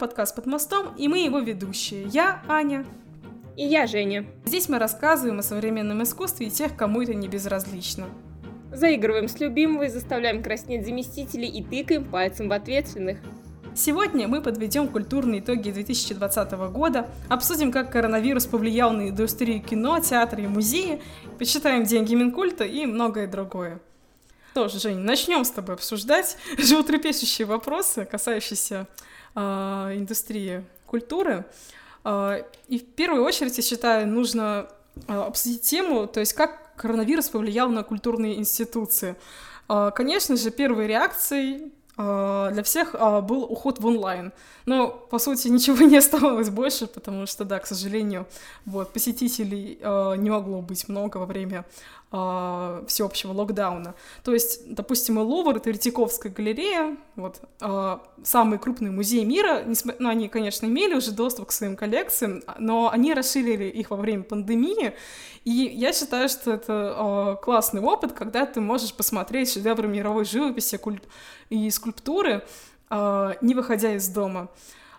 Подкаст «Под мостом» и мы его ведущие. Я Аня. И я Женя. Здесь мы рассказываем о современном искусстве и тех, кому это не безразлично. Заигрываем с любимой, заставляем краснеть заместителей и тыкаем пальцем в ответственных. Сегодня мы подведем культурные итоги 2020 года, обсудим, как коронавирус повлиял на индустрию кино, театра и музея, почитаем деньги Минкульта и многое другое. Что ж, Жень, начнем с тобой обсуждать животрепещущие вопросы, касающиеся индустрии культуры. Э, и в первую очередь, я считаю, нужно э, обсудить тему, то есть как коронавирус повлиял на культурные институции. Э, конечно же, первой реакцией для всех был уход в онлайн. Но, по сути, ничего не оставалось больше, потому что, да, к сожалению, вот, посетителей не могло быть много во время э, всеобщего локдауна. То есть, допустим, и Лувр, Третьяковская галерея, вот, э, самый крупный музей мира, ну, они, конечно, имели уже доступ к своим коллекциям, но они расширили их во время пандемии, и я считаю, что это э, классный опыт, когда ты можешь посмотреть шедевры мировой живописи куль... и скульптуры, э, не выходя из дома.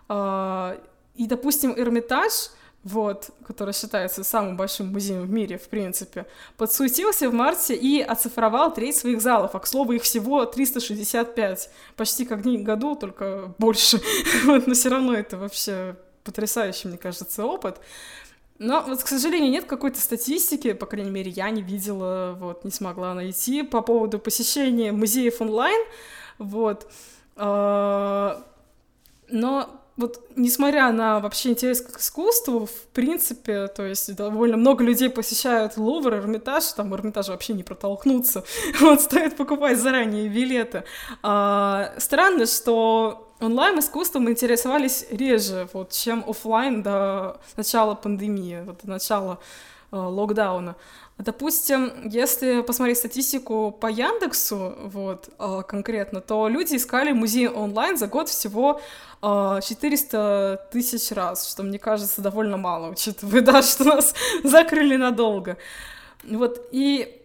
Э, и, допустим, Эрмитаж — вот, который считается самым большим музеем в мире, в принципе, подсуетился в марте и оцифровал треть своих залов, а, к слову, их всего 365, почти как дни году, только больше, вот, но все равно это вообще потрясающий, мне кажется, опыт. Но вот, к сожалению, нет какой-то статистики, по крайней мере, я не видела, вот, не смогла найти по поводу посещения музеев онлайн, вот. А, но вот несмотря на вообще интерес к искусству, в принципе, то есть довольно много людей посещают Лувр, Эрмитаж, там Эрмитаж вообще не протолкнуться, вот стоит покупать заранее билеты. А, странно, что онлайн-искусством интересовались реже, вот, чем офлайн до начала пандемии, вот, до начала э, локдауна. Допустим, если посмотреть статистику по Яндексу, вот, э, конкретно, то люди искали музей онлайн за год всего 400 э, тысяч раз, что мне кажется довольно мало, учитывая, да, что нас закрыли надолго. Вот, и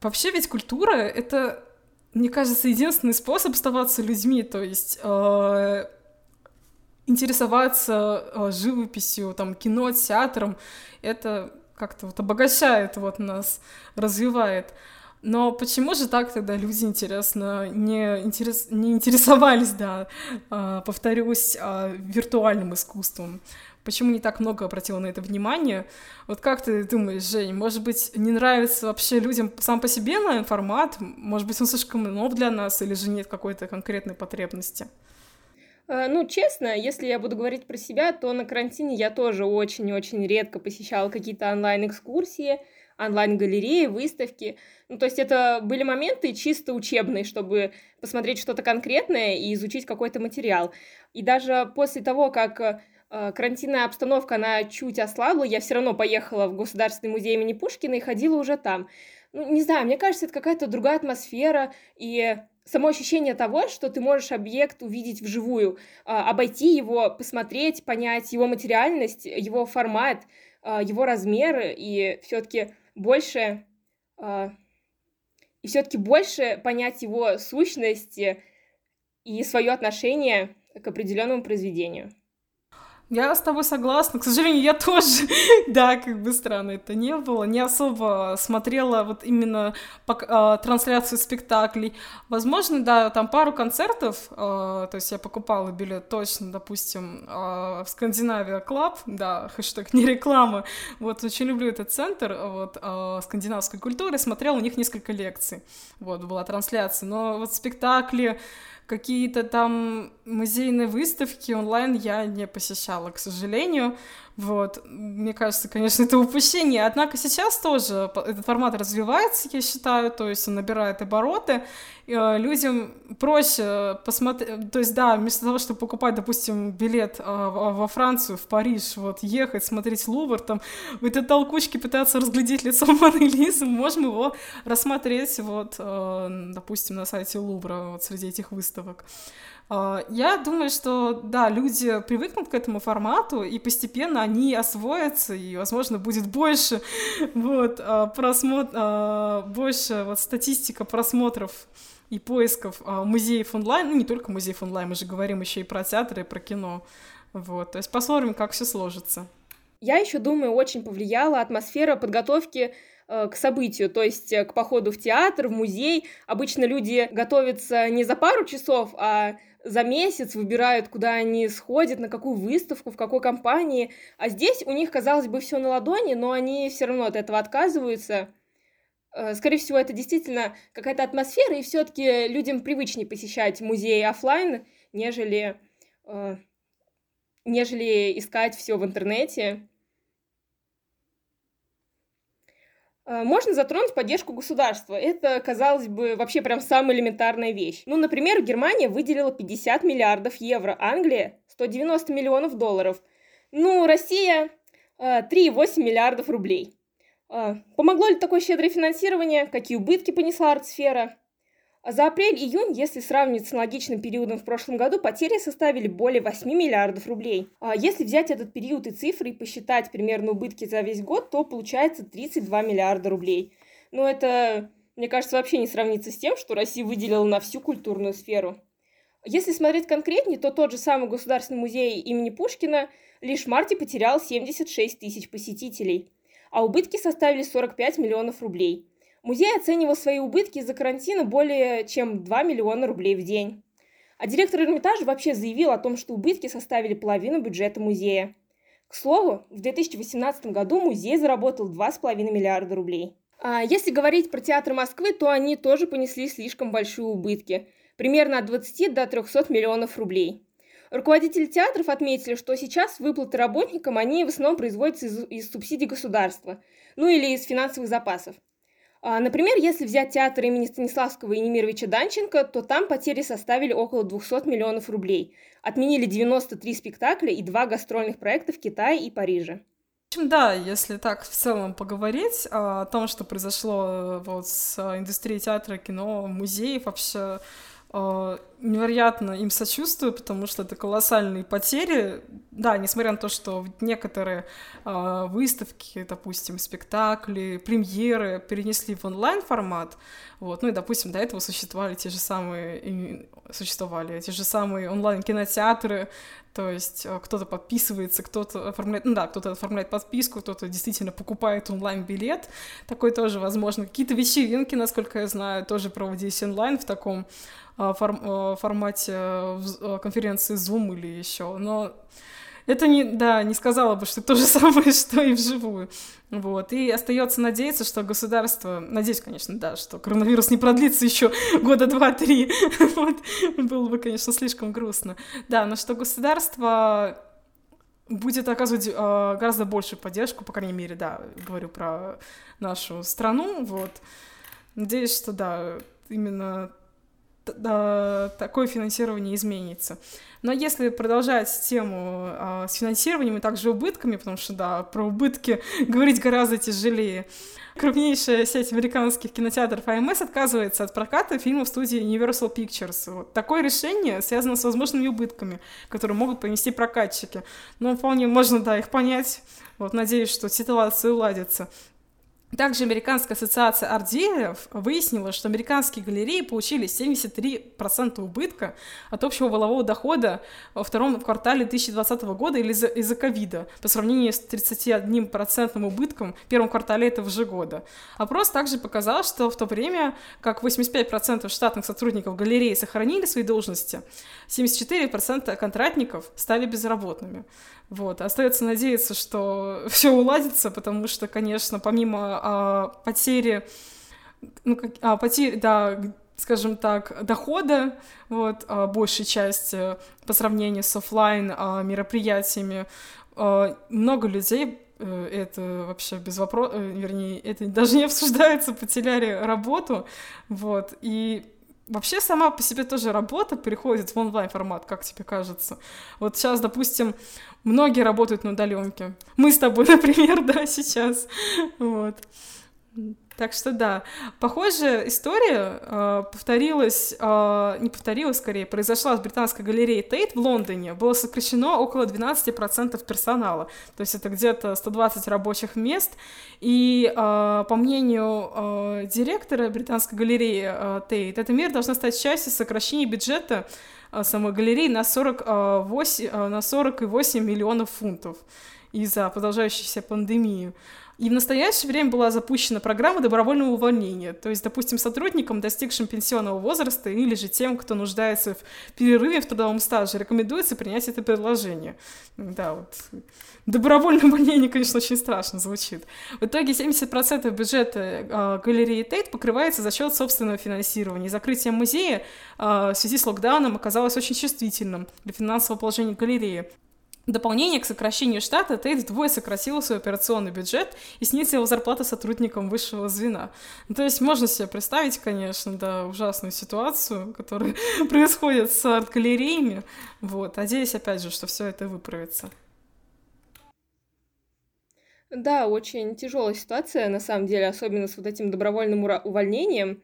вообще ведь культура — это, мне кажется, единственный способ оставаться людьми, то есть э, интересоваться э, живописью, там, кино, театром, это как-то вот обогащает вот нас, развивает. Но почему же так тогда люди, интересно, не, интерес, не интересовались, да, э, повторюсь, э, виртуальным искусством? Почему не так много обратило на это внимание? Вот как ты думаешь, Жень, может быть, не нравится вообще людям сам по себе на формат? Может быть, он слишком нов для нас, или же нет какой-то конкретной потребности? Э, ну, честно, если я буду говорить про себя, то на карантине я тоже очень-очень редко посещала какие-то онлайн-экскурсии, онлайн-галереи, выставки. Ну, то есть это были моменты чисто учебные, чтобы посмотреть что-то конкретное и изучить какой-то материал. И даже после того, как э, карантинная обстановка, она чуть ослабла, я все равно поехала в Государственный музей имени Пушкина и ходила уже там. Ну, не знаю, мне кажется, это какая-то другая атмосфера, и само ощущение того, что ты можешь объект увидеть вживую, а, обойти его, посмотреть, понять его материальность, его формат, а, его размеры, и все-таки больше а, и все-таки больше понять его сущность и свое отношение к определенному произведению. Я с тобой согласна. К сожалению, я тоже, да, как бы странно это не было, не особо смотрела вот именно по, э, трансляцию спектаклей. Возможно, да, там пару концертов, э, то есть я покупала билет точно, допустим, э, в Scandinavia Club, да, хэштег не реклама. Вот, очень люблю этот центр, вот, э, скандинавской культуры, смотрела у них несколько лекций, вот, была трансляция. Но вот спектакли, какие-то там музейные выставки онлайн я не посещала, к сожалению. Вот, мне кажется, конечно, это упущение. Однако сейчас тоже этот формат развивается, я считаю, то есть он набирает обороты. Э, людям проще посмотреть, то есть да, вместо того, чтобы покупать, допустим, билет э, во Францию, в Париж, вот ехать, смотреть Лувр, там в этой толкучке пытаться разглядеть лицо Моны Лизы, можем его рассмотреть, вот, э, допустим, на сайте Лувра, вот среди этих выставок. А, я думаю, что, да, люди привыкнут к этому формату, и постепенно они освоятся, и, возможно, будет больше вот, а, просмотр, а, больше вот, статистика просмотров и поисков музеев онлайн, ну, не только музеев онлайн, мы же говорим еще и про театры, и про кино. Вот, то есть посмотрим, как все сложится. Я еще думаю, очень повлияла атмосфера подготовки э, к событию, то есть э, к походу в театр, в музей. Обычно люди готовятся не за пару часов, а за месяц выбирают, куда они сходят, на какую выставку, в какой компании. А здесь у них, казалось бы, все на ладони, но они все равно от этого отказываются. Э, скорее всего, это действительно какая-то атмосфера, и все-таки людям привычнее посещать музей офлайн, нежели нежели искать все в интернете. Э, можно затронуть поддержку государства. Это, казалось бы, вообще прям самая элементарная вещь. Ну, например, Германия выделила 50 миллиардов евро, Англия 190 миллионов долларов. Ну, Россия 3,8 э, миллиардов рублей. Э, помогло ли такое щедрое финансирование? Какие убытки понесла артсфера? За апрель-июнь, если сравнивать с аналогичным периодом в прошлом году, потери составили более 8 миллиардов рублей. А если взять этот период и цифры и посчитать примерно убытки за весь год, то получается 32 миллиарда рублей. Но это, мне кажется, вообще не сравнится с тем, что Россия выделила на всю культурную сферу. Если смотреть конкретнее, то тот же самый Государственный музей имени Пушкина лишь в марте потерял 76 тысяч посетителей, а убытки составили 45 миллионов рублей – Музей оценивал свои убытки из-за карантина более чем 2 миллиона рублей в день. А директор Эрмитажа вообще заявил о том, что убытки составили половину бюджета музея. К слову, в 2018 году музей заработал 2,5 миллиарда рублей. А если говорить про театр Москвы, то они тоже понесли слишком большие убытки, примерно от 20 до 300 миллионов рублей. Руководители театров отметили, что сейчас выплаты работникам, они в основном производятся из, из субсидий государства, ну или из финансовых запасов. А, например, если взять театр имени Станиславского и Немировича Данченко, то там потери составили около 200 миллионов рублей. Отменили 93 спектакля и два гастрольных проекта в Китае и Париже. В общем, да, если так в целом поговорить о том, что произошло э, вот с индустрией театра, кино, музеев, вообще э, невероятно им сочувствую, потому что это колоссальные потери. Да, несмотря на то, что некоторые э, выставки, допустим, спектакли, премьеры перенесли в онлайн-формат, вот, ну и, допустим, до этого существовали те же самые, существовали те же самые онлайн-кинотеатры, то есть э, кто-то подписывается, кто-то оформляет, ну да, кто-то оформляет подписку, кто-то действительно покупает онлайн-билет, такой тоже возможно. Какие-то вечеринки, насколько я знаю, тоже проводились онлайн в таком а, форм, а, формате а, конференции Zoom или еще, но это не, да, не сказала бы, что то же самое, что и вживую. Вот. И остается надеяться, что государство, надеюсь, конечно, да, что коронавирус не продлится еще года два-три. вот. Было бы, конечно, слишком грустно. Да, но что государство будет оказывать э, гораздо большую поддержку, по крайней мере, да, говорю про нашу страну, вот. Надеюсь, что, да, именно такое финансирование изменится. Но если продолжать тему а, с финансированием и также убытками, потому что, да, про убытки говорить гораздо тяжелее, крупнейшая сеть американских кинотеатров AMS отказывается от проката фильмов студии Universal Pictures. Вот. Такое решение связано с возможными убытками, которые могут понести прокатчики. Но вполне можно, да, их понять. Вот, надеюсь, что ситуация уладится. Также Американская ассоциация арт-дилеров выяснила, что американские галереи получили 73% убытка от общего волового дохода во втором квартале 2020 года из-за ковида, по сравнению с 31% убытком в первом квартале этого же года. Опрос также показал, что в то время как 85% штатных сотрудников галереи сохранили свои должности, 74% контрактников стали безработными. Вот, остается надеяться, что все уладится, потому что, конечно, помимо а, потери, ну, как, а, потери, да, скажем так, дохода, вот, а, большей части по сравнению с офлайн а, мероприятиями, а, много людей э, это вообще без вопроса, э, вернее, это даже не обсуждается, потеряли работу, вот, и вообще сама по себе тоже работа переходит в онлайн формат, как тебе кажется? Вот сейчас, допустим, многие работают на удаленке. Мы с тобой, например, да, сейчас. Вот. Так что да, похожая история э, повторилась, э, не повторилась скорее, произошла в британской галерее Тейт в Лондоне. Было сокращено около 12% персонала, то есть это где-то 120 рабочих мест. И э, по мнению э, директора британской галереи э, Тейт, эта мера должна стать частью сокращения бюджета э, самой галереи на 48, э, на 48 миллионов фунтов из-за продолжающейся пандемии. И в настоящее время была запущена программа добровольного увольнения, то есть, допустим, сотрудникам, достигшим пенсионного возраста, или же тем, кто нуждается в перерыве в трудовом стаже, рекомендуется принять это предложение. Да, вот. Добровольное увольнение, конечно, очень страшно звучит. В итоге 70% бюджета э, галереи Тейт покрывается за счет собственного финансирования. закрытие музея э, в связи с локдауном оказалось очень чувствительным для финансового положения галереи дополнение к сокращению штата Tate вдвое сократила свой операционный бюджет и снизила зарплату сотрудникам высшего звена. Ну, то есть можно себе представить, конечно, да, ужасную ситуацию, которая происходит с арт-галереями. Вот. Надеюсь, опять же, что все это выправится. Да, очень тяжелая ситуация, на самом деле, особенно с вот этим добровольным увольнением.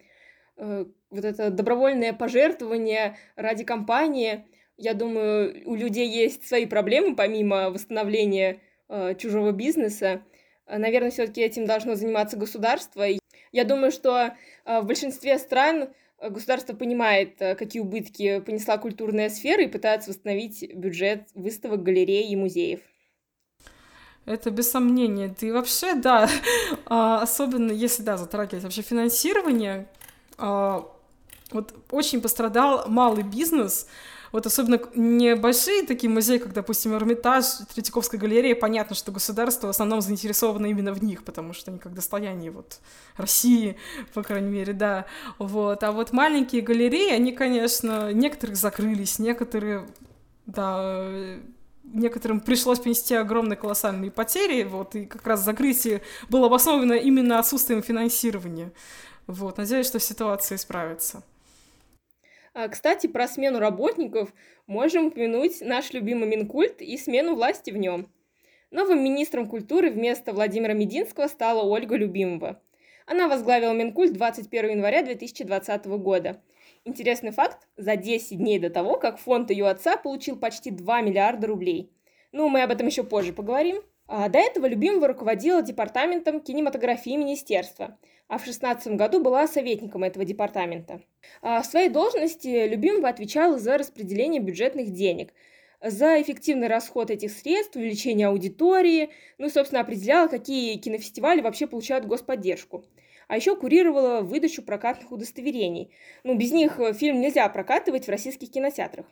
Э, вот это добровольное пожертвование ради компании – я думаю, у людей есть свои проблемы, помимо восстановления э, чужого бизнеса. Э, наверное, все-таки этим должно заниматься государство. Я думаю, что э, в большинстве стран э, государство понимает, э, какие убытки понесла культурная сфера и пытается восстановить бюджет выставок, галерей и музеев. Это без сомнения. Ты вообще, да, а, особенно если, да, затрагивать вообще финансирование, а, вот очень пострадал малый бизнес, вот особенно небольшие такие музеи, как, допустим, Эрмитаж, Третьяковская галерея, понятно, что государство в основном заинтересовано именно в них, потому что они как достояние вот России, по крайней мере, да. Вот. А вот маленькие галереи, они, конечно, некоторых закрылись, некоторые, да, некоторым пришлось понести огромные колоссальные потери, вот, и как раз закрытие было обосновано именно отсутствием финансирования. Вот, надеюсь, что ситуация исправится. А, кстати, про смену работников можем упомянуть наш любимый Минкульт и смену власти в нем. Новым министром культуры вместо Владимира Мединского стала Ольга Любимова. Она возглавила Минкульт 21 января 2020 года. Интересный факт, за 10 дней до того, как фонд ее отца получил почти 2 миллиарда рублей. Ну, мы об этом еще позже поговорим. А до этого Любимова руководила департаментом кинематографии министерства – а в 2016 году была советником этого департамента. А в своей должности Любимова отвечала за распределение бюджетных денег, за эффективный расход этих средств, увеличение аудитории, ну собственно, определяла, какие кинофестивали вообще получают господдержку. А еще курировала выдачу прокатных удостоверений. Ну, без них фильм нельзя прокатывать в российских кинотеатрах.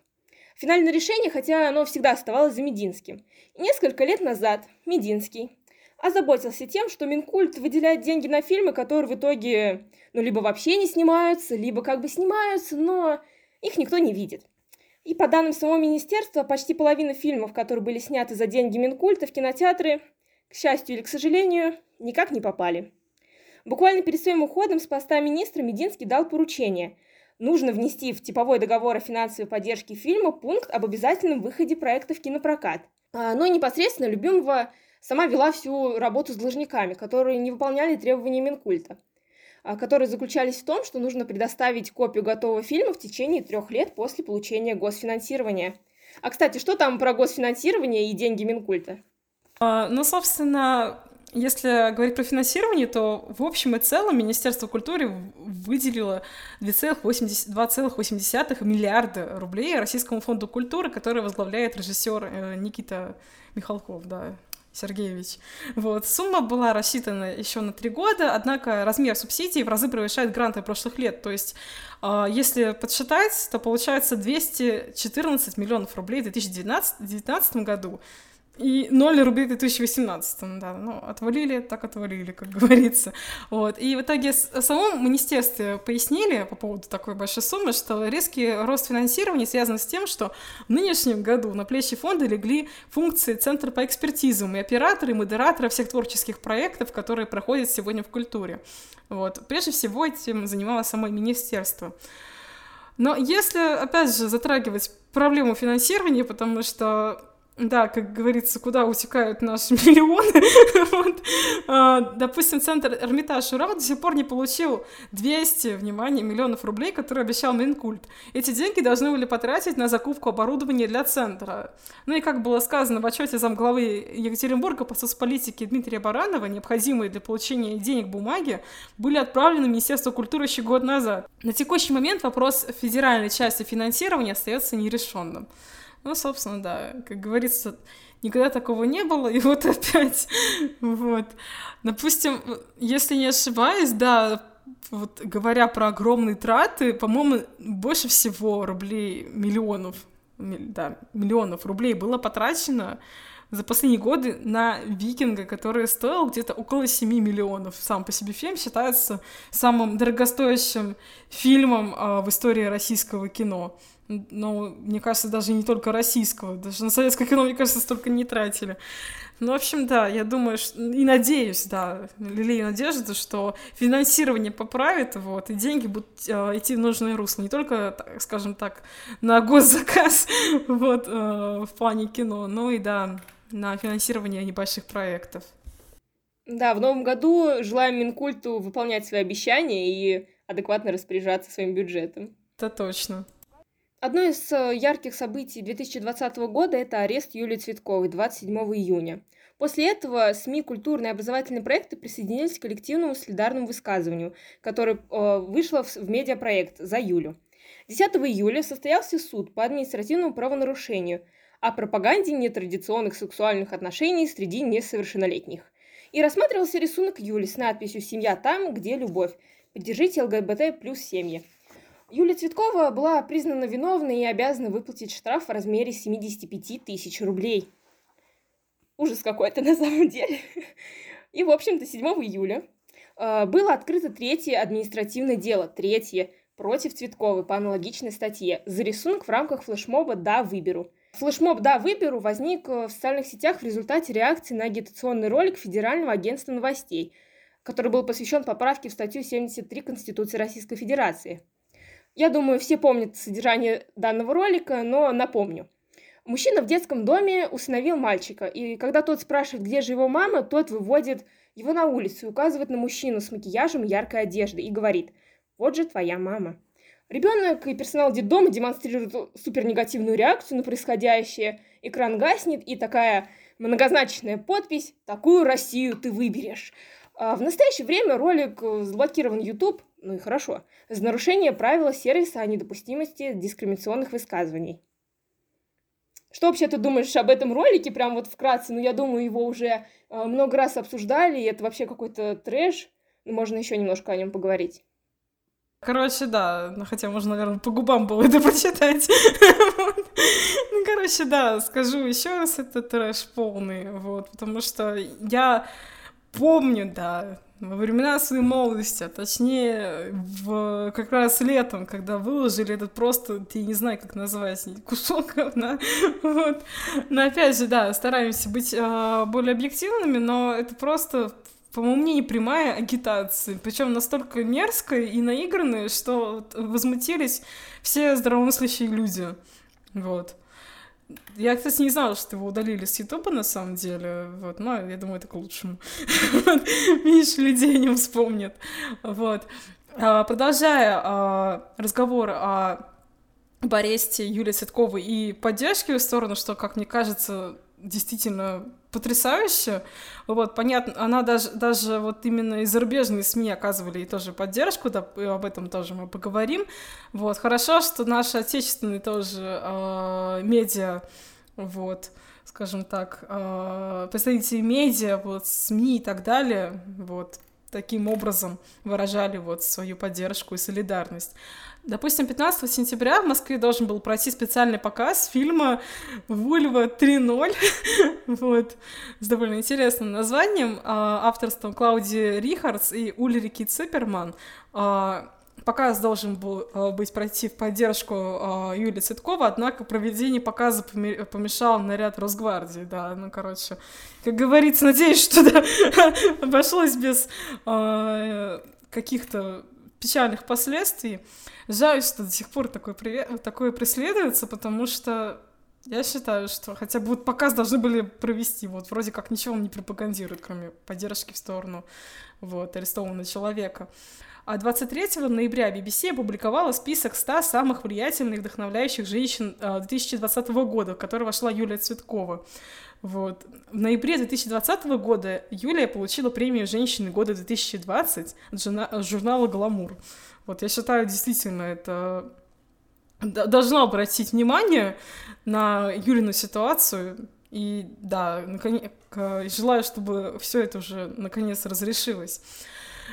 Финальное решение, хотя оно всегда оставалось за Мединским. И несколько лет назад Мединский, озаботился тем, что Минкульт выделяет деньги на фильмы, которые в итоге, ну, либо вообще не снимаются, либо как бы снимаются, но их никто не видит. И по данным самого министерства, почти половина фильмов, которые были сняты за деньги Минкульта в кинотеатры, к счастью или к сожалению, никак не попали. Буквально перед своим уходом с поста министра Мединский дал поручение. Нужно внести в типовой договор о финансовой поддержке фильма пункт об обязательном выходе проекта в кинопрокат. А, но непосредственно любимого сама вела всю работу с должниками, которые не выполняли требования Минкульта, а, которые заключались в том, что нужно предоставить копию готового фильма в течение трех лет после получения госфинансирования. А, кстати, что там про госфинансирование и деньги Минкульта? А, ну, собственно, если говорить про финансирование, то в общем и целом Министерство культуры выделило 2,8 миллиарда рублей Российскому фонду культуры, который возглавляет режиссер э, Никита Михалков, да, Сергеевич. Вот. Сумма была рассчитана еще на три года, однако размер субсидий в разы превышает гранты прошлых лет. То есть, э, если подсчитать, то получается 214 миллионов рублей в 2019 году и 0 рублей в 2018, да, ну, отвалили, так отвалили, как говорится, вот, и в итоге в самом министерстве пояснили по поводу такой большой суммы, что резкий рост финансирования связан с тем, что в нынешнем году на плечи фонда легли функции Центра по экспертизам и операторы, и модераторы всех творческих проектов, которые проходят сегодня в культуре, вот, прежде всего этим занималось само министерство. Но если, опять же, затрагивать проблему финансирования, потому что да, как говорится, куда утекают наши миллионы. вот. а, допустим, центр Эрмитаж Урал до сих пор не получил 200, внимание, миллионов рублей, которые обещал Минкульт. Эти деньги должны были потратить на закупку оборудования для центра. Ну и как было сказано в отчете замглавы Екатеринбурга по соцполитике Дмитрия Баранова, необходимые для получения денег бумаги были отправлены в Министерство культуры еще год назад. На текущий момент вопрос федеральной части финансирования остается нерешенным. Ну, собственно, да, как говорится, никогда такого не было, и вот опять, вот. Допустим, если не ошибаюсь, да, вот говоря про огромные траты, по-моему, больше всего рублей, миллионов, да, миллионов рублей было потрачено за последние годы на «Викинга», который стоил где-то около 7 миллионов. Сам по себе фильм считается самым дорогостоящим фильмом э, в истории российского кино но, мне кажется, даже не только российского, даже на советское кино, мне кажется, столько не тратили. Ну, в общем, да, я думаю, что, и надеюсь, да, лелею надежду, что финансирование поправит, вот, и деньги будут э, идти в нужное русло, не только, так, скажем так, на госзаказ, вот, э, в плане кино, но и, да, на финансирование небольших проектов. Да, в новом году желаем Минкульту выполнять свои обещания и адекватно распоряжаться своим бюджетом. Это точно. Одно из э, ярких событий 2020 года – это арест Юлии Цветковой 27 июня. После этого СМИ «Культурные и образовательные проекты» присоединились к коллективному солидарному высказыванию, которое э, вышло в, медиапроект «За Юлю». 10 июля состоялся суд по административному правонарушению о пропаганде нетрадиционных сексуальных отношений среди несовершеннолетних. И рассматривался рисунок Юли с надписью «Семья там, где любовь». Поддержите ЛГБТ плюс семьи. Юлия Цветкова была признана виновной и обязана выплатить штраф в размере 75 тысяч рублей. Ужас какой-то на самом деле. И, в общем-то, 7 июля э, было открыто третье административное дело, третье, против Цветковой по аналогичной статье за рисунок в рамках флешмоба «Да, выберу». Флешмоб «Да, выберу» возник э, в социальных сетях в результате реакции на агитационный ролик Федерального агентства новостей, который был посвящен поправке в статью 73 Конституции Российской Федерации – я думаю, все помнят содержание данного ролика, но напомню. Мужчина в детском доме усыновил мальчика, и когда тот спрашивает, где же его мама, тот выводит его на улицу и указывает на мужчину с макияжем и яркой одеждой и говорит «Вот же твоя мама». Ребенок и персонал детдома демонстрируют супер негативную реакцию на происходящее. Экран гаснет, и такая многозначная подпись «Такую Россию ты выберешь». А в настоящее время ролик заблокирован YouTube, ну и хорошо, за нарушение правила сервиса о недопустимости дискриминационных высказываний. Что вообще ты думаешь об этом ролике, прям вот вкратце? Ну, я думаю, его уже э, много раз обсуждали, и это вообще какой-то трэш. Ну, можно еще немножко о нем поговорить. Короче, да, ну, хотя можно, наверное, по губам было это прочитать. Ну, короче, да, скажу еще раз, это трэш полный, вот, потому что я помню, да, во времена своей молодости, а точнее, в, как раз летом, когда выложили этот просто, я не знаю, как назвать, кусок говна, вот. Но опять же, да, стараемся быть э, более объективными, но это просто по моему мнению, прямая агитация, причем настолько мерзкая и наигранная, что возмутились все здравомыслящие люди. Вот. Я, кстати, не знала, что его удалили с Ютуба на самом деле, вот, но я думаю, это к лучшему. Меньше людей не вспомнят. Вот. А, продолжая а, разговор о аресте Юлии Цветковой и поддержке в сторону, что, как мне кажется, действительно потрясающе. Вот, понятно, она даже, даже вот именно из зарубежной СМИ оказывали ей тоже поддержку, да, и об этом тоже мы поговорим. Вот, хорошо, что наши отечественные тоже э, медиа, вот, скажем так, э, представители медиа, вот, СМИ и так далее, вот, таким образом выражали вот свою поддержку и солидарность. Допустим, 15 сентября в Москве должен был пройти специальный показ фильма «Вульва 3.0», вот, с довольно интересным названием, а, авторством Клауди Рихардс и Ульрики Ципперман. Показ должен был а, быть пройти в поддержку Юлии Цветкова, однако проведение показа помешал наряд Росгвардии, да, ну, короче, как говорится, надеюсь, что да, обошлось без каких-то печальных последствий. Жаль, что до сих пор такое, такое преследуется, потому что Я считаю, что хотя бы вот показ должны были провести. Вот вроде как ничего он не пропагандирует, кроме поддержки в сторону вот, арестованного человека. А 23 ноября BBC опубликовала список 100 самых влиятельных, вдохновляющих женщин 2020 а, года, в который вошла Юлия Цветкова. Вот. В ноябре 2020 года Юлия получила премию «Женщины года 2020» от журнала «Гламур». Вот я считаю, действительно, это должно обратить внимание на Юлину ситуацию. И да, наконец, желаю, чтобы все это уже наконец разрешилось.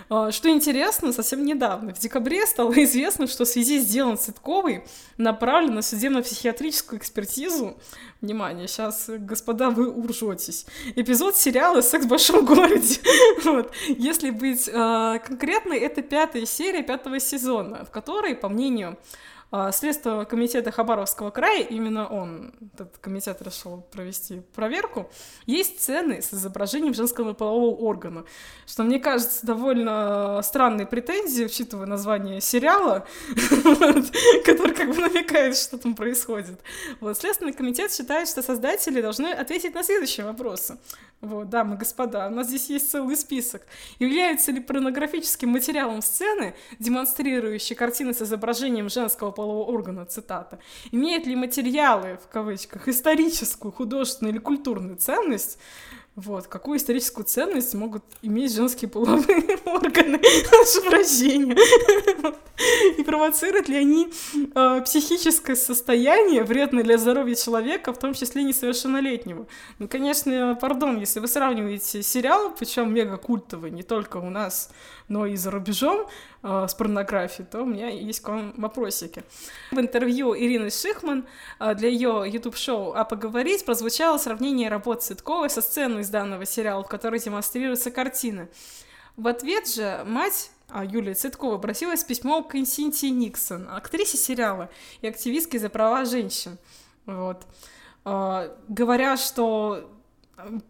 А, что интересно, совсем недавно, в декабре стало известно, что в связи с делом Цветковой направлен на судебно-психиатрическую экспертизу. Внимание, сейчас, господа, вы уржетесь. Эпизод сериала «Секс в большом городе». вот. Если быть э, конкретной, это пятая серия пятого сезона, в которой, по мнению Следственного комитета Хабаровского края, именно он, этот комитет решил провести проверку, есть сцены с изображением женского полового органа, что мне кажется довольно странной претензией, учитывая название сериала, который как бы намекает, что там происходит. Вот, Следственный комитет считает, что создатели должны ответить на следующие вопросы. Вот, дамы и господа, у нас здесь есть целый список. Являются ли порнографическим материалом сцены, демонстрирующие картины с изображением женского полового органа, цитата, имеют ли материалы, в кавычках, историческую, художественную или культурную ценность, вот, какую историческую ценность могут иметь женские половые органы, прошу прощения, и провоцируют ли они э, психическое состояние, вредное для здоровья человека, в том числе несовершеннолетнего. Ну, конечно, пардон, если вы сравниваете сериал, причем мега культовый, не только у нас, но и за рубежом э, с порнографией, то у меня есть к вам вопросики. В интервью Ирины Шихман э, для ее YouTube-шоу «А поговорить» прозвучало сравнение работ Цветковой со сценой из данного сериала, в которой демонстрируются картины. В ответ же мать а Юлия Цветкова обратилась с письмом к Синтии Никсон, актрисе сериала и активистке за права женщин. Вот. А, говоря, что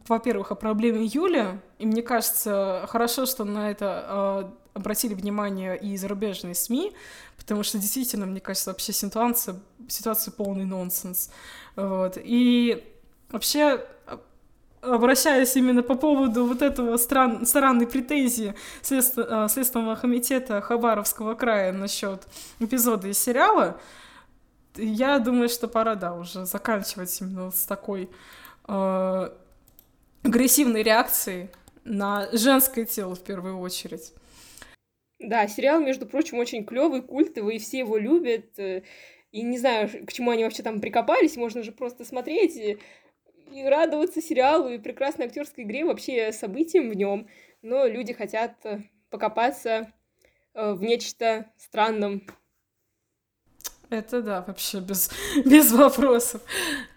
во-первых, о проблеме Юли, и мне кажется, хорошо, что на это э, обратили внимание и зарубежные СМИ, потому что действительно, мне кажется, вообще ситуация, ситуация полный нонсенс. Вот. И вообще, обращаясь именно по поводу вот этого стран, странной претензии Следственного комитета Хабаровского края насчет эпизода из сериала, я думаю, что пора, да, уже заканчивать именно с такой э, агрессивной реакции на женское тело в первую очередь. Да, сериал, между прочим, очень клевый, культовый, все его любят. Э, и не знаю, к чему они вообще там прикопались, можно же просто смотреть и, радоваться сериалу и прекрасной актерской игре, вообще событиям в нем. Но люди хотят э, покопаться э, в нечто странном, это да, вообще без, без вопросов.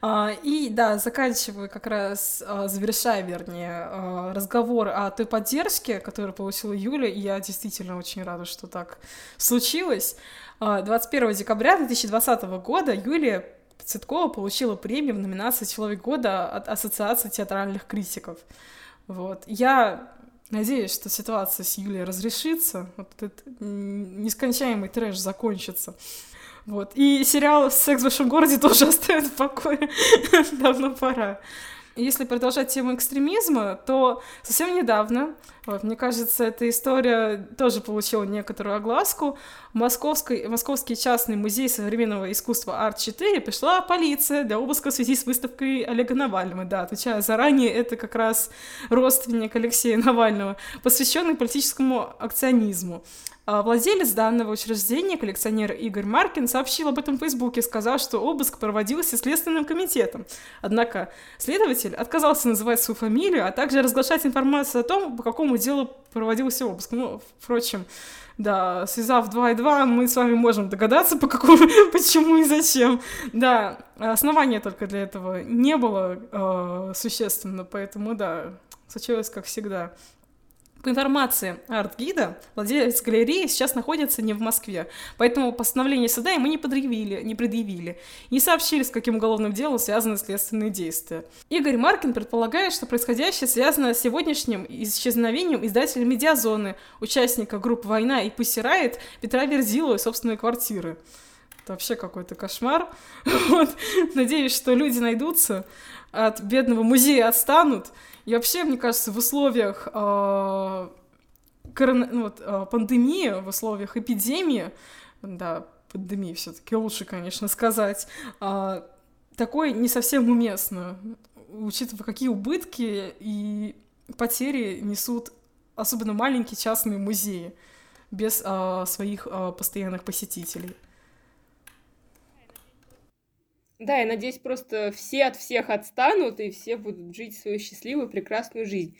А, и да, заканчиваю как раз, а, завершая, вернее, а, разговор о той поддержке, которую получила Юля, и я действительно очень рада, что так случилось. А, 21 декабря 2020 года Юлия Цветкова получила премию в номинации «Человек года» от Ассоциации театральных критиков. Вот. Я надеюсь, что ситуация с Юлией разрешится, вот этот нескончаемый трэш закончится. Вот. И сериал «Секс в большом городе» тоже оставит в покое. Давно пора. Если продолжать тему экстремизма, то совсем недавно, вот, мне кажется, эта история тоже получила некоторую огласку. Московский, Московский частный музей современного искусства Арт-4 пришла полиция для обыска в связи с выставкой Олега Навального. Да, отвечаю заранее, это как раз родственник Алексея Навального, посвященный политическому акционизму. А владелец данного учреждения, коллекционер Игорь Маркин, сообщил об этом в Фейсбуке, сказал, что обыск проводился Следственным комитетом. Однако следователь отказался называть свою фамилию, а также разглашать информацию о том, по какому делу проводился обыск. Ну, впрочем, да, связав 2 и 2, мы с вами можем догадаться, по какому, почему и зачем. Да, основания только для этого не было э, существенно, поэтому, да, случилось как всегда. По информации арт-гида, владелец галереи сейчас находится не в Москве, поэтому постановление суда ему не предъявили, не предъявили, не сообщили, с каким уголовным делом связаны следственные действия. Игорь Маркин предполагает, что происходящее связано с сегодняшним исчезновением издателя «Медиазоны», участника групп «Война» и «Пусси Райт» Петра Верзилова из собственной квартиры. Это вообще какой-то кошмар. Вот. Надеюсь, что люди найдутся, от бедного музея отстанут. И вообще, мне кажется, в условиях э, корона... ну, вот, э, пандемии, в условиях эпидемии, да, пандемии все-таки лучше, конечно, сказать, э, такое не совсем уместно, учитывая, какие убытки и потери несут особенно маленькие частные музеи без э, своих э, постоянных посетителей. Да, я надеюсь, просто все от всех отстанут, и все будут жить свою счастливую, прекрасную жизнь.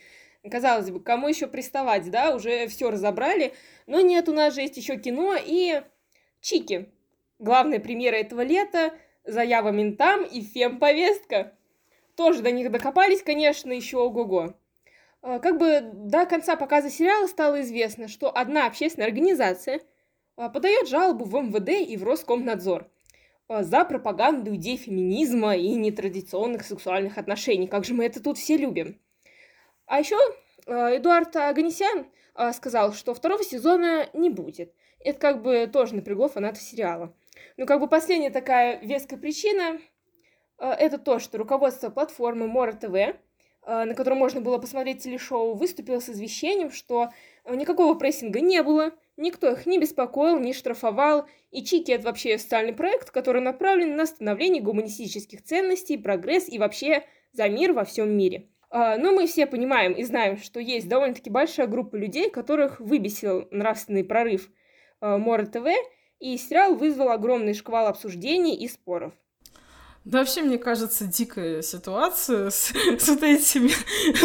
Казалось бы, кому еще приставать, да, уже все разобрали, но нет, у нас же есть еще кино и Чики. Главная премьера этого лета, заява ментам и фем-повестка. Тоже до них докопались, конечно, еще ого-го. А, как бы до конца показа сериала стало известно, что одна общественная организация а, подает жалобу в МВД и в Роскомнадзор за пропаганду идей феминизма и нетрадиционных сексуальных отношений. Как же мы это тут все любим. А еще Эдуард Аганесян сказал, что второго сезона не будет. Это как бы тоже напрягло фанатов сериала. Ну, как бы последняя такая веская причина это то, что руководство платформы Мора ТВ Э, на котором можно было посмотреть телешоу, выступил с извещением, что э, никакого прессинга не было, никто их не беспокоил, не штрафовал, и Чики — это вообще социальный проект, который направлен на становление гуманистических ценностей, прогресс и вообще за мир во всем мире. Э, но мы все понимаем и знаем, что есть довольно-таки большая группа людей, которых выбесил нравственный прорыв Мора ТВ, и сериал вызвал огромный шквал обсуждений и споров. Да вообще, мне кажется, дикая ситуация с, с вот этими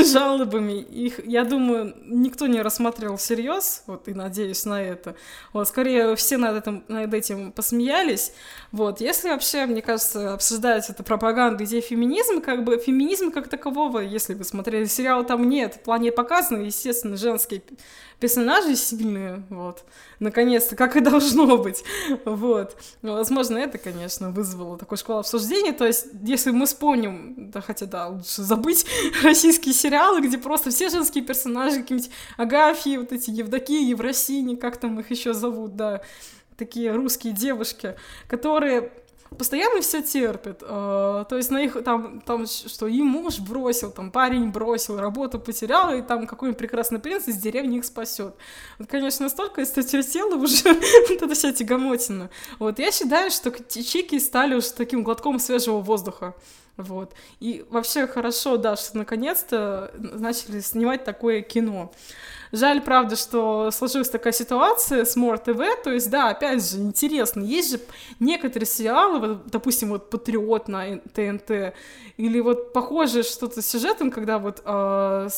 жалобами. Их, я думаю, никто не рассматривал всерьез, вот, и надеюсь на это. Вот, скорее, все над этим, над этим посмеялись. Вот, если вообще, мне кажется, обсуждать это пропаганду идеи феминизма, как бы феминизм как такового, если вы смотрели сериал, там нет. В плане показано, естественно, женские персонажи сильные, вот, наконец-то, как и должно быть, вот. Возможно, это, конечно, вызвало такой шквал обсуждения, то есть, если мы вспомним, да, хотя, да, лучше забыть российские сериалы, где просто все женские персонажи, какие-нибудь Агафьи, вот эти Евдокии, Евросини, как там их еще зовут, да, такие русские девушки, которые постоянно все терпят. Э, то есть на их там, там, что и муж бросил, там парень бросил, работу потерял, и там какой-нибудь прекрасный принц из деревни их спасет. Вот, конечно, настолько источертело уже вот эта вся тягомотина. Вот, я считаю, что чики стали уже таким глотком свежего воздуха. Вот. И вообще хорошо, да, что наконец-то начали снимать такое кино. Жаль, правда, что сложилась такая ситуация с Мор ТВ, то есть, да, опять же, интересно, есть же некоторые сериалы, вот, допустим, вот «Патриот» на ТНТ, или вот похожее что-то с сюжетом, когда вот э,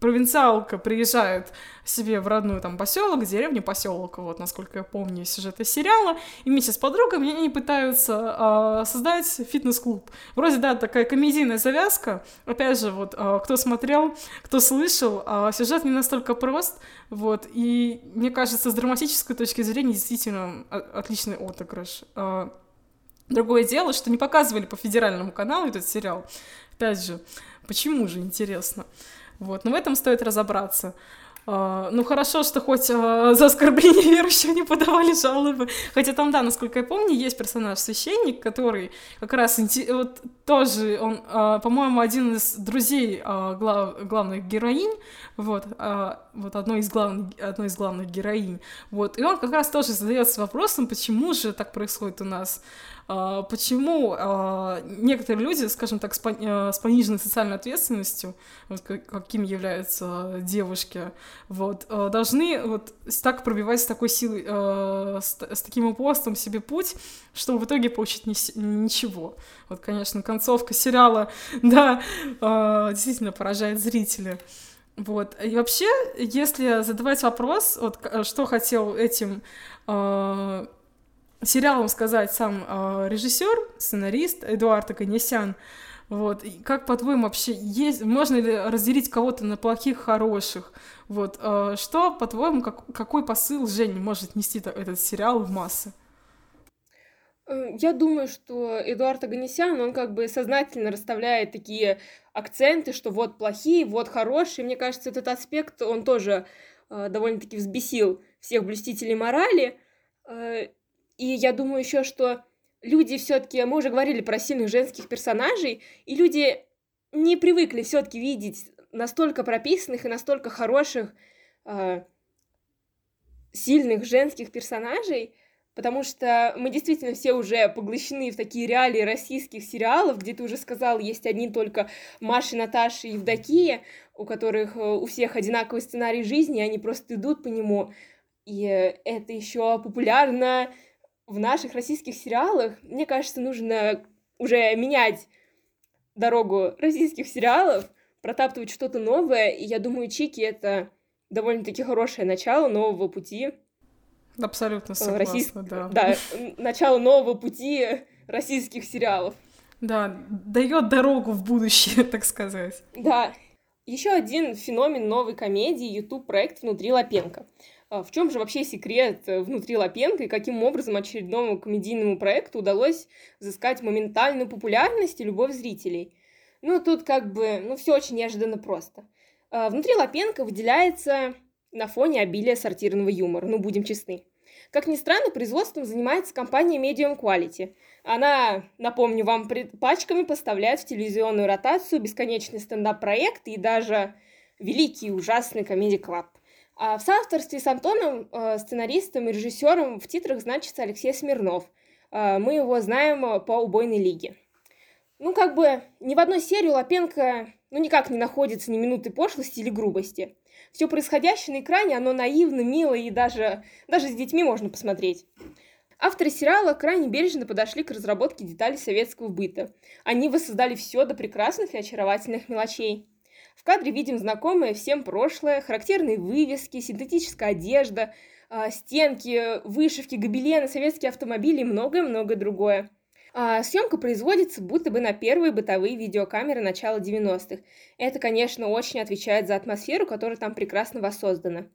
провинциалка приезжает себе в родную там поселок, деревню, поселок, вот, насколько я помню, сюжеты сериала, и вместе с подругами они пытаются э, создать фитнес-клуб. Вроде, да, такая комедийная завязка, опять же, вот, э, кто смотрел, кто слышал, э, сюжет не настолько прост, вот, и, мне кажется, с драматической точки зрения действительно отличный отыгрыш. Э, другое дело, что не показывали по федеральному каналу этот сериал, опять же, почему же, интересно. Вот, но в этом стоит разобраться. Uh, ну хорошо, что хоть uh, за оскорбление верующих не подавали жалобы. Хотя там, да, насколько я помню, есть персонаж-священник, который как раз вот тоже, он, uh, по-моему, один из друзей глав, главных героинь, вот, вот одной из, главных, одной из главных героинь. Вот, и он как раз тоже задается вопросом, почему же так происходит у нас. А, почему а, некоторые люди, скажем так, э, с пониженной социальной ответственностью, вот каким являются девушки, вот, э, должны вот так пробивать с такой силой, э, с, таким упорством себе путь, чтобы в итоге получить ничего. Вот, конечно, концовка сериала, да, действительно поражает зрителей. Вот. И вообще, если задавать вопрос, вот что хотел этим сериалом сказать сам э, режиссер, сценарист Эдуард Аганесян. Вот. И как, по-твоему, вообще есть, можно ли разделить кого-то на плохих, хороших? Вот. Э, что, по-твоему, как, какой посыл Женя может нести этот сериал в массы? Э, я думаю, что Эдуард Аганесян, он как бы сознательно расставляет такие акценты, что вот плохие, вот хорошие. Мне кажется, этот аспект, он тоже э, довольно-таки взбесил всех блюстителей морали. Э, И я думаю еще, что люди все-таки, мы уже говорили про сильных женских персонажей, и люди не привыкли все-таки видеть настолько прописанных и настолько хороших, э, сильных женских персонажей, потому что мы действительно все уже поглощены в такие реалии российских сериалов, где ты уже сказал, есть одни только Маша, Наташа и Евдокия, у которых э, у всех одинаковый сценарий жизни, и они просто идут по нему. И это еще популярно в наших российских сериалах. Мне кажется, нужно уже менять дорогу российских сериалов, протаптывать что-то новое, и я думаю, Чики — это довольно-таки хорошее начало нового пути. Абсолютно согласна, Российск... да. Да, начало нового пути российских сериалов. Да, дает дорогу в будущее, так сказать. Да. Еще один феномен новой комедии YouTube проект внутри Лапенко. А в чем же вообще секрет э, внутри Лапенко и каким образом очередному комедийному проекту удалось взыскать моментальную популярность и любовь зрителей? Ну, тут как бы, ну, все очень неожиданно просто. А, внутри Лапенко выделяется на фоне обилия сортирного юмора, ну, будем честны. Как ни странно, производством занимается компания Medium Quality. Она, напомню вам, пачками поставляет в телевизионную ротацию бесконечный стендап-проект и даже великий ужасный комедий клаб. А в соавторстве с Антоном, э, сценаристом и режиссером в титрах значится Алексей Смирнов. Э, мы его знаем э, по «Убойной лиге». Ну, как бы, ни в одной серии Лапенко, ну, никак не находится ни минуты пошлости или грубости. Все происходящее на экране, оно наивно, мило и даже, даже с детьми можно посмотреть. Авторы сериала крайне бережно подошли к разработке деталей советского быта. Они воссоздали все до прекрасных и очаровательных мелочей. В кадре видим знакомое всем прошлое, характерные вывески, синтетическая одежда, а, стенки, вышивки, гобелены, советские автомобили и многое-многое другое. А, съемка производится будто бы на первые бытовые видеокамеры начала 90-х. Это, конечно, очень отвечает за атмосферу, которая там прекрасно воссоздана.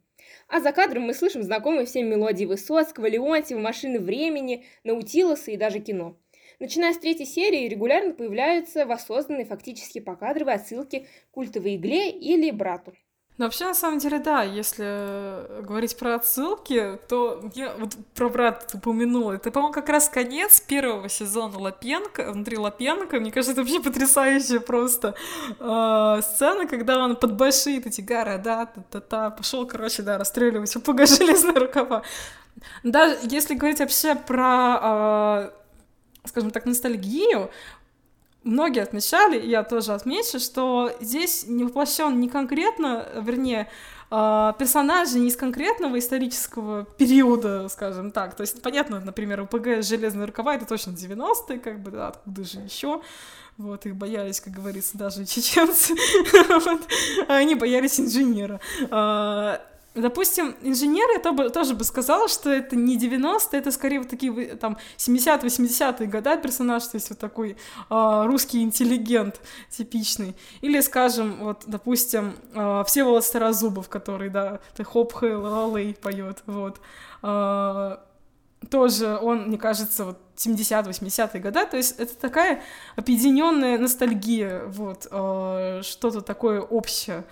А за кадром мы слышим знакомые всем мелодии Высоцкого, Леонтьева, «Машины времени», «Наутилуса» и даже кино. Начиная с третьей серии регулярно появляются воссозданные фактически покадровые отсылки к культовой игле или брату. Но вообще, на самом деле, да, если говорить про отсылки, то я вот про брата упомянула. Это, по-моему, как раз конец первого сезона Лапенко, внутри Лапенко. Мне кажется, это вообще потрясающая просто э, сцена, когда он под большие эти города, та-та-та, пошел, короче, да, расстреливать упуга железные рукава. Да, если говорить вообще про э, скажем так, ностальгию, многие отмечали, и я тоже отмечу, что здесь не воплощен не конкретно, вернее, а, персонажи не из конкретного исторического периода, скажем так. То есть, понятно, например, УПГ «Железные рукава» — это точно 90-е, как бы, да, откуда же еще. Вот, их боялись, как говорится, даже чеченцы. А они боялись инженера. А, Допустим, инженеры то тоже бы сказала, что это не 90-е, это скорее вот такие там 70-80-е года персонаж, то есть вот такой э, русский интеллигент типичный. Или, скажем, вот, допустим, э, Всеволод Старозубов, который, да, ты хоп хэй лалей поет, вот. Э, тоже он, мне кажется, вот 70-80-е года, то есть это такая объединенная ностальгия, вот, э, что-то такое общее.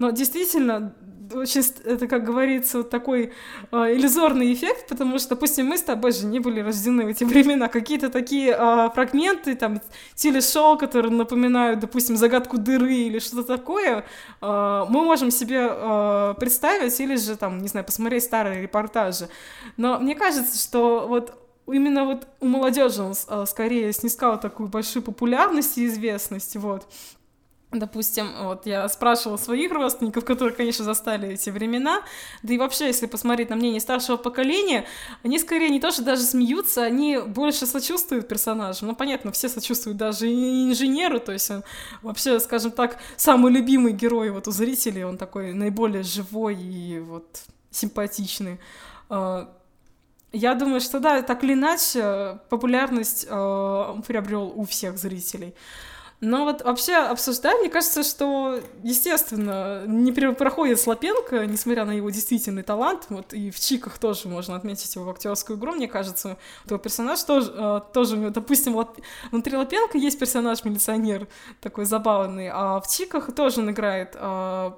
Но действительно, очень, это, как говорится, вот такой э, иллюзорный эффект, потому что, допустим, мы с тобой же не были рождены в эти времена. Какие-то такие э, фрагменты, там, телешоу, которые напоминают, допустим, загадку дыры или что-то такое, э, мы можем себе э, представить или же, там, не знаю, посмотреть старые репортажи. Но мне кажется, что вот именно вот у молодежи он скорее снискал такую большую популярность и известность, вот. Допустим, вот я спрашивала своих родственников, которые, конечно, застали эти времена, да и вообще, если посмотреть на мнение старшего поколения, они скорее не то, что даже смеются, они больше сочувствуют персонажам. Ну, понятно, все сочувствуют даже инженеру, то есть он вообще, скажем так, самый любимый герой вот у зрителей, он такой наиболее живой и вот симпатичный. А, я думаю, что да, так или иначе, популярность он приобрел у всех зрителей. Но вот вообще обсуждать, мне кажется, что, естественно, не проходит Слопенко, несмотря на его действительный талант, вот и в Чиках тоже можно отметить его актерскую игру, мне кажется, его персонаж тоже, э, тоже у него, допустим, внутри Лапенко есть персонаж-милиционер такой забавный, а в Чиках тоже он играет э,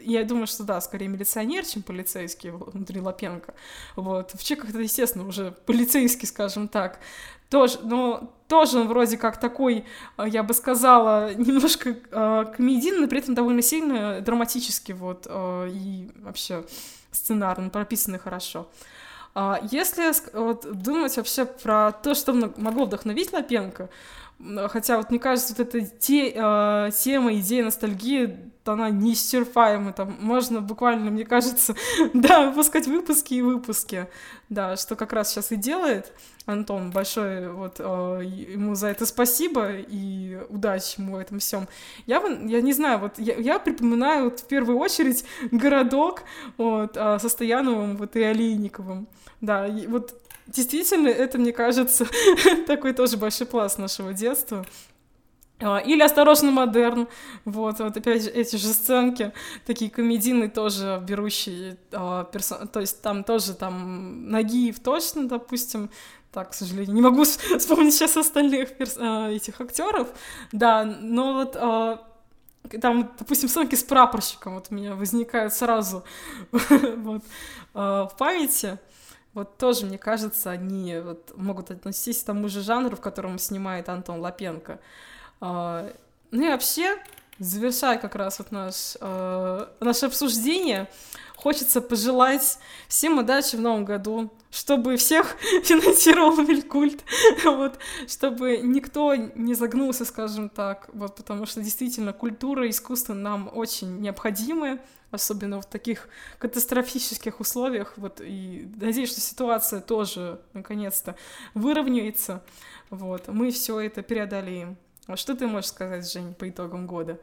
я думаю, что да, скорее милиционер, чем полицейский внутри Лапенко. Вот. В Чиках это, естественно, уже полицейский, скажем так. Тоже, но тоже он вроде как такой, э, я бы сказала, немножко э, комедийный, но при этом довольно сильно драматический, вот, э, и вообще сценарно прописанный хорошо. А если вот, думать вообще про то, что могло вдохновить Лапенко, хотя вот мне кажется, вот эта те, э, тема, идея ностальгии она неисчерпаема, там можно буквально, мне кажется, да, выпускать выпуски и выпуски, да, что как раз сейчас и делает Антон, большое вот э, ему за это спасибо и удачи ему в этом всем. Я, я не знаю, вот я, я припоминаю вот, в первую очередь городок вот, э, со Стояновым вот, и Олейниковым, да, и вот действительно это, мне кажется, такой тоже большой пласт нашего детства. А, или «Осторожно, модерн». Вот, вот опять же эти же сценки, такие комедийные тоже, берущие э, персон... То есть там тоже там Нагиев точно, допустим, так, к сожалению, не могу вспомнить сейчас остальных перс... э, этих актеров, да, но вот э, там, допустим, сценки с прапорщиком вот у меня возникают сразу вот, э, в памяти. Вот тоже, мне кажется, они вот могут относиться к тому же жанру, в котором снимает Антон Лапенко. А, ну и вообще, завершая как раз вот наш, э, наше обсуждение, хочется пожелать всем удачи в новом году, чтобы всех финансировал Мелькульт, вот, чтобы никто не загнулся, скажем так, вот, потому что действительно культура и искусство нам очень необходимы, особенно в таких катастрофических условиях, вот, и надеюсь, что ситуация тоже, наконец-то, выровняется, вот, мы все это преодолеем. А что ты можешь сказать, Жень, по итогам года?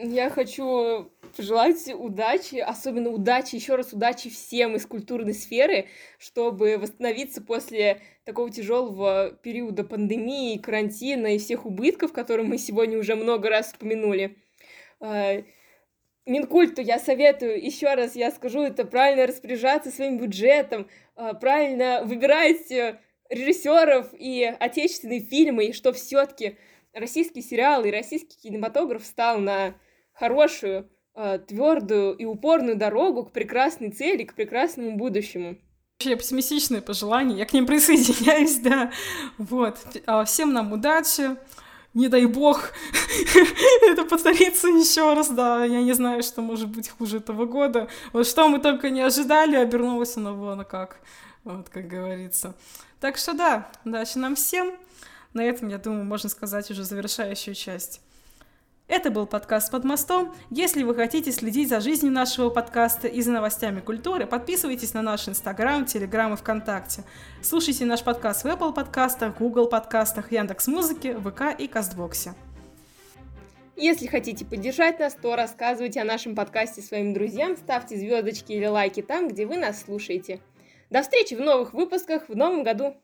Я хочу пожелать удачи, особенно удачи, еще раз удачи всем из культурной сферы, чтобы восстановиться после такого тяжелого периода пандемии, карантина и всех убытков, которые мы сегодня уже много раз вспомянули. А, Минкульту я советую, еще раз я скажу, это правильно распоряжаться своим бюджетом, а, правильно выбирать э, режиссеров и отечественные фильмы, и что все-таки российский сериал и российский кинематограф стал на хорошую, э, твердую и упорную дорогу к прекрасной цели, к прекрасному будущему. Вообще пессимистичные пожелания, я к ним присоединяюсь, да. Вот. А, всем нам удачи, не дай бог это повторится еще раз, да, я не знаю, что может быть хуже этого года. Вот что мы только не ожидали, обернулось оно вон как, вот как говорится. Так что да, удачи нам всем. На этом, я думаю, можно сказать уже завершающую часть. Это был подкаст «Под мостом». Если вы хотите следить за жизнью нашего подкаста и за новостями культуры, подписывайтесь на наш Инстаграм, Телеграм и ВКонтакте. Слушайте наш подкаст в Apple подкастах, Google подкастах, Яндекс Музыке, ВК и Кастбоксе. Если хотите поддержать нас, то рассказывайте о нашем подкасте своим друзьям, ставьте звездочки или лайки там, где вы нас слушаете. До встречи в новых выпусках в новом году!